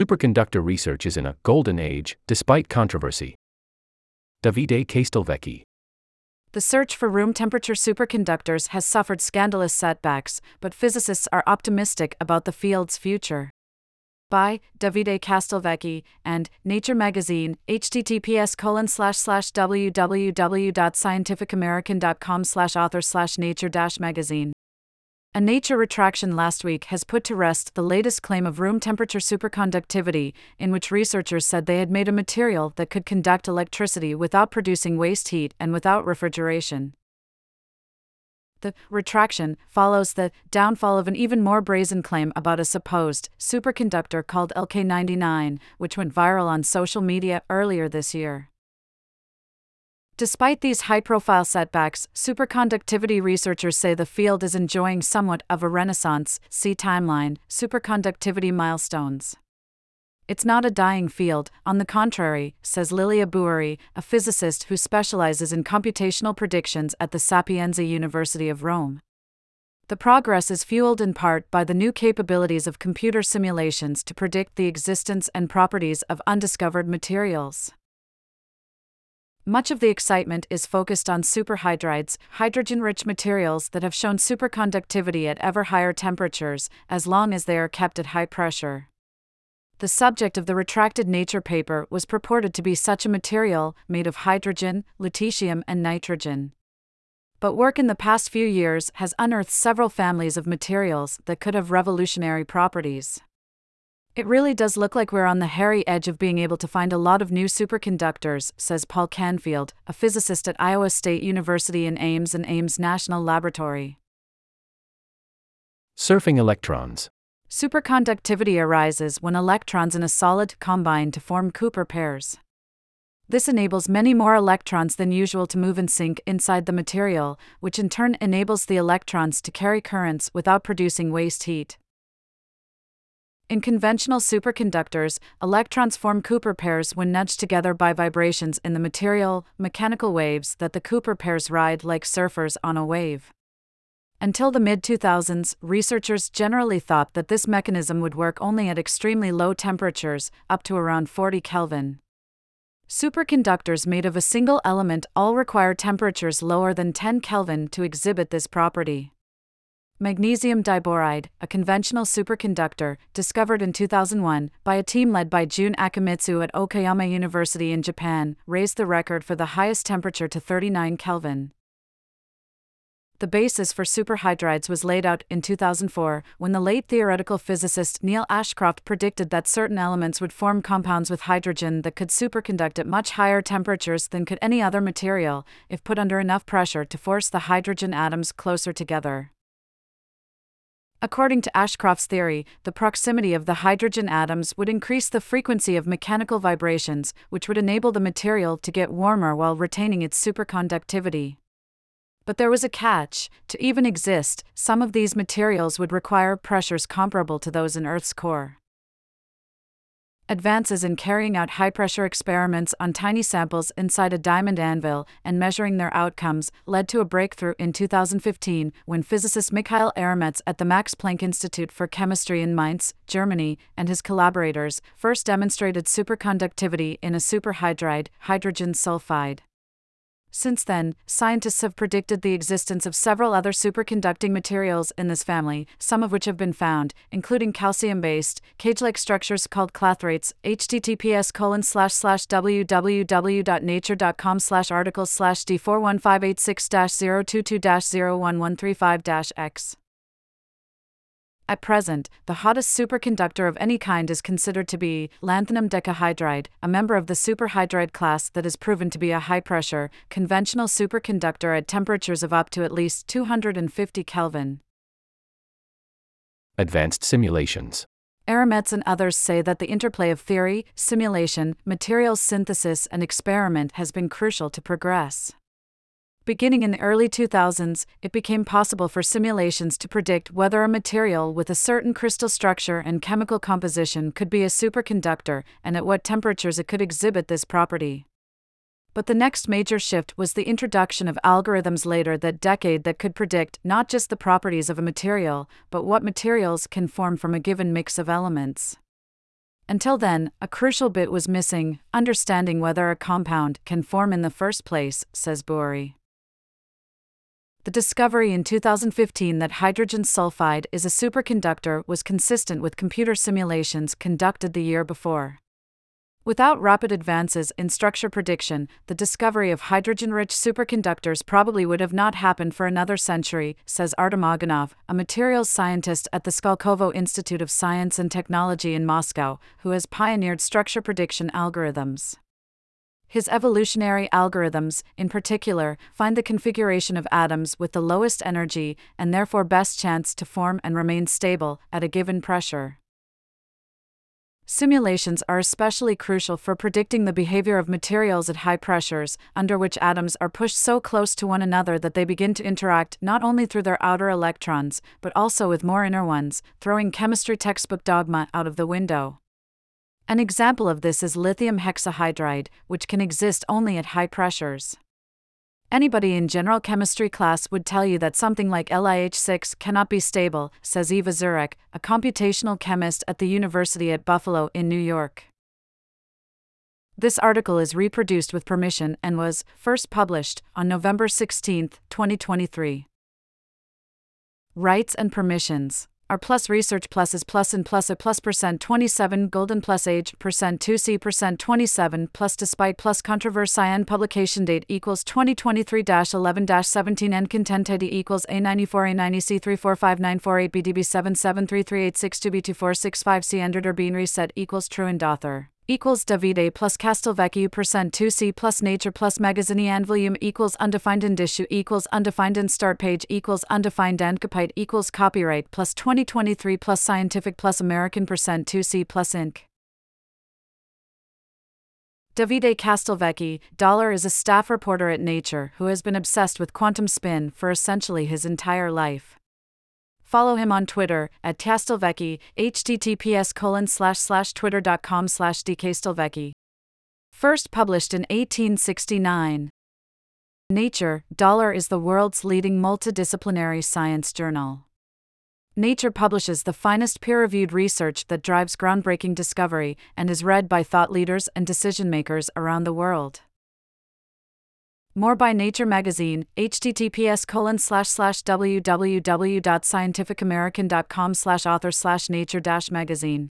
superconductor research is in a golden age, despite controversy. Davide Castelvecchi. The search for room temperature superconductors has suffered scandalous setbacks, but physicists are optimistic about the field's future. By Davide Castelvecchi and Nature Magazine, https colon www.scientificamerican.com author nature magazine. A Nature retraction last week has put to rest the latest claim of room temperature superconductivity, in which researchers said they had made a material that could conduct electricity without producing waste heat and without refrigeration. The retraction follows the downfall of an even more brazen claim about a supposed superconductor called LK99, which went viral on social media earlier this year. Despite these high profile setbacks, superconductivity researchers say the field is enjoying somewhat of a renaissance. See timeline, superconductivity milestones. It's not a dying field, on the contrary, says Lilia Boeri, a physicist who specializes in computational predictions at the Sapienza University of Rome. The progress is fueled in part by the new capabilities of computer simulations to predict the existence and properties of undiscovered materials. Much of the excitement is focused on superhydrides, hydrogen rich materials that have shown superconductivity at ever higher temperatures, as long as they are kept at high pressure. The subject of the retracted Nature paper was purported to be such a material, made of hydrogen, lutetium, and nitrogen. But work in the past few years has unearthed several families of materials that could have revolutionary properties. It really does look like we're on the hairy edge of being able to find a lot of new superconductors, says Paul Canfield, a physicist at Iowa State University in Ames and Ames National Laboratory. Surfing electrons. Superconductivity arises when electrons in a solid combine to form Cooper pairs. This enables many more electrons than usual to move in sync inside the material, which in turn enables the electrons to carry currents without producing waste heat. In conventional superconductors, electrons form Cooper pairs when nudged together by vibrations in the material, mechanical waves that the Cooper pairs ride like surfers on a wave. Until the mid 2000s, researchers generally thought that this mechanism would work only at extremely low temperatures, up to around 40 Kelvin. Superconductors made of a single element all require temperatures lower than 10 Kelvin to exhibit this property. Magnesium diboride, a conventional superconductor, discovered in 2001 by a team led by Jun Akimitsu at Okayama University in Japan, raised the record for the highest temperature to 39 Kelvin. The basis for superhydrides was laid out in 2004 when the late theoretical physicist Neil Ashcroft predicted that certain elements would form compounds with hydrogen that could superconduct at much higher temperatures than could any other material if put under enough pressure to force the hydrogen atoms closer together. According to Ashcroft's theory, the proximity of the hydrogen atoms would increase the frequency of mechanical vibrations, which would enable the material to get warmer while retaining its superconductivity. But there was a catch to even exist, some of these materials would require pressures comparable to those in Earth's core. Advances in carrying out high pressure experiments on tiny samples inside a diamond anvil and measuring their outcomes led to a breakthrough in 2015 when physicist Mikhail Eremets at the Max Planck Institute for Chemistry in Mainz, Germany, and his collaborators first demonstrated superconductivity in a superhydride, hydrogen sulfide. Since then, scientists have predicted the existence of several other superconducting materials in this family, some of which have been found, including calcium-based, cage-like structures called clathrates. https colon slash slash www.nature.com slash articles slash d41586-022-01135-x. At present, the hottest superconductor of any kind is considered to be lanthanum decahydride, a member of the superhydride class that is proven to be a high pressure, conventional superconductor at temperatures of up to at least 250 Kelvin. Advanced simulations. Eremets and others say that the interplay of theory, simulation, materials synthesis, and experiment has been crucial to progress. Beginning in the early 2000s, it became possible for simulations to predict whether a material with a certain crystal structure and chemical composition could be a superconductor and at what temperatures it could exhibit this property. But the next major shift was the introduction of algorithms later that decade that could predict not just the properties of a material, but what materials can form from a given mix of elements. Until then, a crucial bit was missing understanding whether a compound can form in the first place, says Boeri. The discovery in 2015 that hydrogen sulfide is a superconductor was consistent with computer simulations conducted the year before. Without rapid advances in structure prediction, the discovery of hydrogen rich superconductors probably would have not happened for another century, says Artem Oganov, a materials scientist at the Skolkovo Institute of Science and Technology in Moscow, who has pioneered structure prediction algorithms. His evolutionary algorithms, in particular, find the configuration of atoms with the lowest energy and therefore best chance to form and remain stable at a given pressure. Simulations are especially crucial for predicting the behavior of materials at high pressures, under which atoms are pushed so close to one another that they begin to interact not only through their outer electrons, but also with more inner ones, throwing chemistry textbook dogma out of the window. An example of this is lithium hexahydride, which can exist only at high pressures. Anybody in general chemistry class would tell you that something like LiH6 cannot be stable, says Eva Zurek, a computational chemist at the University at Buffalo in New York. This article is reproduced with permission and was first published on November 16, 2023. Rights and permissions. R plus research plus is plus and plus a plus percent 27 golden plus age percent 2c percent 27 plus despite plus controversy and publication date equals 2023 11 17 and content ID equals A94 A90 C345948 BDB 7733862B2465C entered or being reset equals true and author equals Davide plus Castelvecchio percent 2C plus Nature plus Magazine and volume equals undefined and issue equals undefined and start page equals undefined and copyright equals copyright plus 2023 plus scientific plus American percent 2C plus Inc. Davide Castelvecchi, Dollar is a staff reporter at Nature who has been obsessed with quantum spin for essentially his entire life. Follow him on Twitter at Castelvecchi, https colon slash slash twitter.com slash dcastelvecchi. First published in 1869. Nature, Dollar is the world's leading multidisciplinary science journal. Nature publishes the finest peer reviewed research that drives groundbreaking discovery and is read by thought leaders and decision makers around the world. More by Nature Magazine, https colon slash slash www.scientificamerican.com slash author slash nature dash magazine.